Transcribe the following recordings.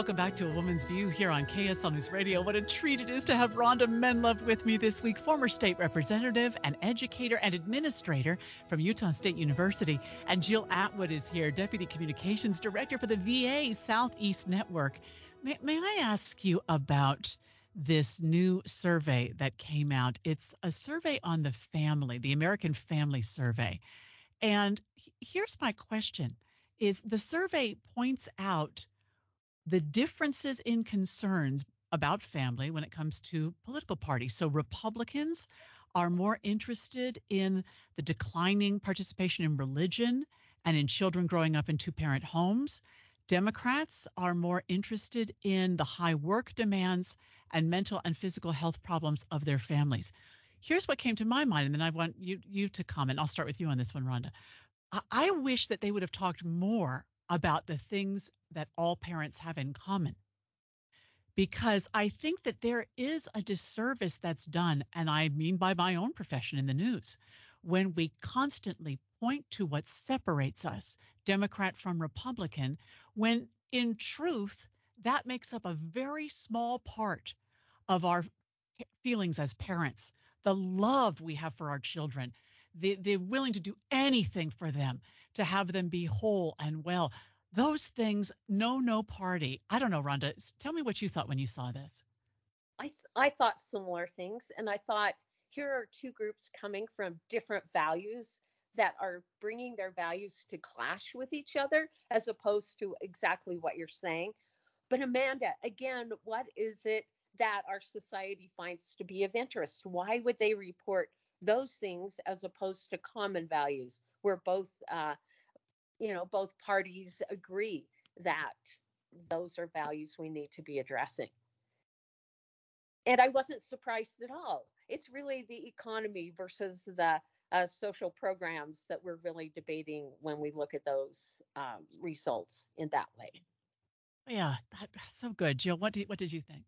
Welcome back to A Woman's View here on KSL News Radio. What a treat it is to have Ronda Menlove with me this week, former state representative and educator and administrator from Utah State University. And Jill Atwood is here, Deputy Communications Director for the VA Southeast Network. May, may I ask you about this new survey that came out? It's a survey on the family, the American Family Survey. And here's my question is the survey points out the differences in concerns about family when it comes to political parties. So Republicans are more interested in the declining participation in religion and in children growing up in two parent homes. Democrats are more interested in the high work demands and mental and physical health problems of their families. Here's what came to my mind, and then I want you you to comment. I'll start with you on this one, Ronda. I, I wish that they would have talked more about the things that all parents have in common. Because I think that there is a disservice that's done, and I mean by my own profession in the news, when we constantly point to what separates us, Democrat from Republican, when in truth, that makes up a very small part of our feelings as parents, the love we have for our children, the, they're willing to do anything for them to have them be whole and well. Those things, no, no party. I don't know, Ronda. Tell me what you thought when you saw this. I th- I thought similar things, and I thought here are two groups coming from different values that are bringing their values to clash with each other, as opposed to exactly what you're saying. But Amanda, again, what is it that our society finds to be of interest? Why would they report those things as opposed to common values where both uh, you know both parties agree that those are values we need to be addressing. And i wasn't surprised at all. It's really the economy versus the uh, social programs that we're really debating when we look at those um, results in that way. Yeah that's so good. Jill what did, what did you think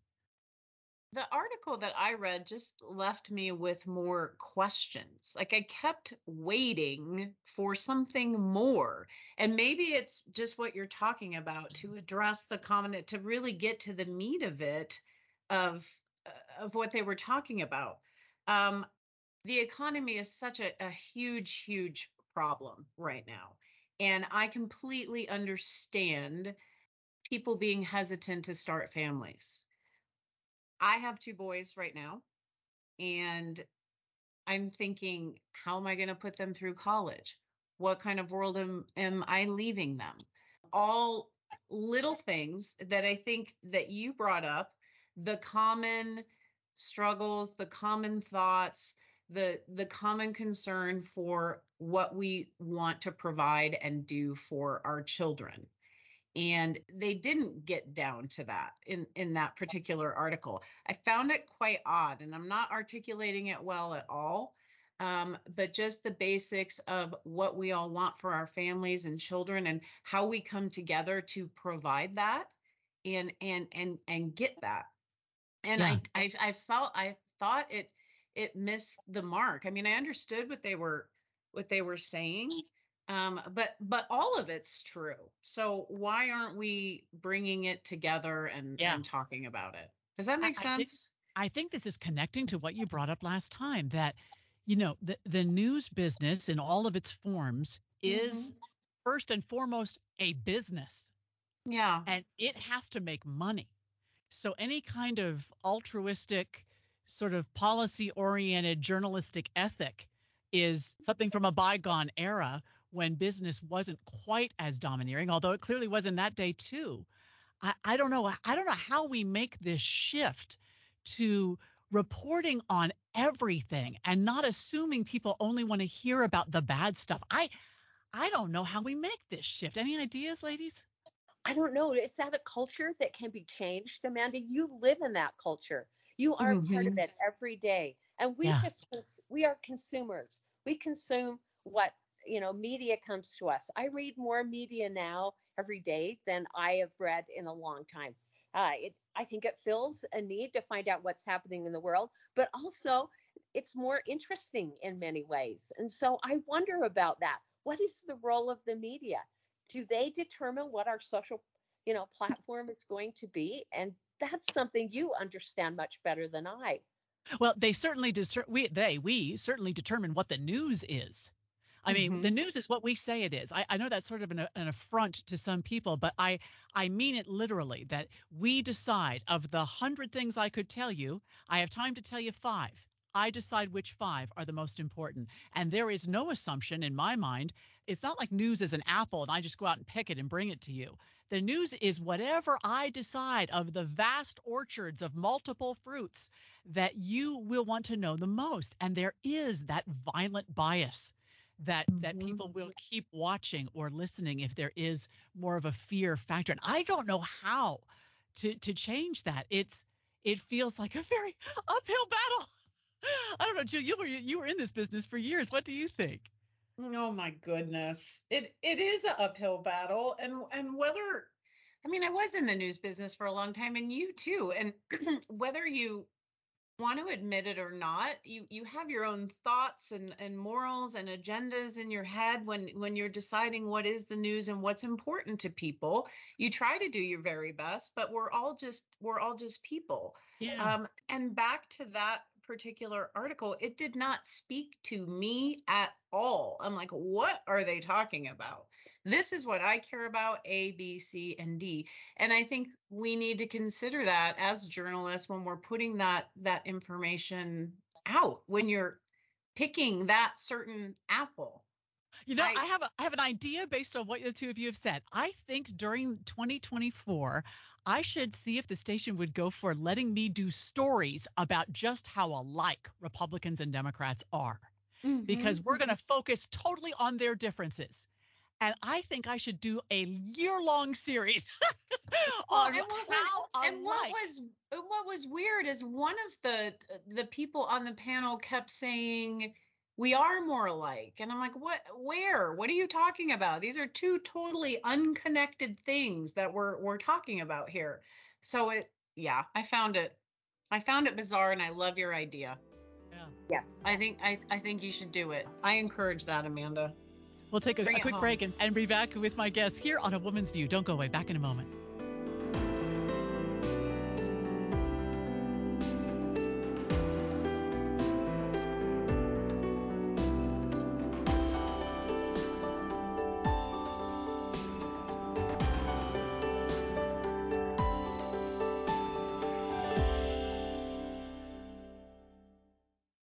the article that I read just left me with more questions. Like I kept waiting for something more. And maybe it's just what you're talking about to address the comment to really get to the meat of it of of what they were talking about. Um, the economy is such a, a huge, huge problem right now. And I completely understand people being hesitant to start families I have two boys right now, and I'm thinking, how am I going to put them through college? What kind of world am, am I leaving them? All little things that I think that you brought up, the common struggles, the common thoughts, the the common concern for what we want to provide and do for our children and they didn't get down to that in in that particular article. I found it quite odd and i'm not articulating it well at all um, but just the basics of what we all want for our families and children and how we come together to provide that and and and and get that. And yeah. I, I i felt i thought it it missed the mark. I mean i understood what they were what they were saying um, but but all of it's true. So why aren't we bringing it together and, yeah. and talking about it? Does that make I, sense? I think, I think this is connecting to what you brought up last time that you know the the news business in all of its forms is mm-hmm. first and foremost a business. Yeah. And it has to make money. So any kind of altruistic sort of policy oriented journalistic ethic is something from a bygone era when business wasn't quite as domineering, although it clearly was in that day too. I, I don't know. I don't know how we make this shift to reporting on everything and not assuming people only want to hear about the bad stuff. I I don't know how we make this shift. Any ideas, ladies? I don't know. Is that a culture that can be changed, Amanda? You live in that culture. You are mm-hmm. part of it every day. And we yeah. just we are consumers. We consume what you know, media comes to us. I read more media now every day than I have read in a long time. Uh, it, I think it fills a need to find out what's happening in the world, but also it's more interesting in many ways. And so I wonder about that. What is the role of the media? Do they determine what our social you know, platform is going to be. And that's something you understand much better than I. Well, they certainly discern, we they we certainly determine what the news is. I mean, mm-hmm. the news is what we say it is. I, I know that's sort of an, an, affront to some people, but I I mean it literally that we decide of the hundred things I could tell you, I have time to tell you five. I decide which five are the most important. And there is no assumption in my mind. It's not like news is an apple and I just go out and pick it and bring it to you. The news is whatever I decide of the vast orchards of multiple fruits that you will want to know the most. And there is that violent bias that mm-hmm. that people will keep watching or listening if there is more of a fear factor. And I don't know how to to change that. It's it feels like a very uphill battle. I don't know, Jill. You were you were in this business for years. What do you think? Oh my goodness, it it is an uphill battle, and and whether, I mean, I was in the news business for a long time, and you too, and whether you want to admit it or not you you have your own thoughts and and morals and agendas in your head when when you're deciding what is the news and what's important to people. You try to do your very best but we're all just we're all just people. Yes. um and back to that particular article it did not speak to me at all. I'm like what are they talking about this is what I care about A, B, C, and D. And I think we need to consider that as journalists when we're putting that that information out when you're picking that certain apple. You know, I, I have a, I have an idea based on what the two of you have said. I think during 2024, I should see if the station would go for letting me do stories about just how alike Republicans and Democrats are. Mm-hmm. Because we're going to focus totally on their differences and I think I should do a year-long series. On oh, and what how was, and what was what was weird is one of the the people on the panel kept saying we are more alike. And i'm like what where? What are you talking about? These are two totally unconnected things that we're we're talking about here. So it yeah i found it i found it bizarre and i love your idea. Yeah. Yes. I think i i think you should do it. I encourage that amanda We'll take a, a quick home. break and, and be back with my guests here on A Woman's View. Don't go away. Back in a moment.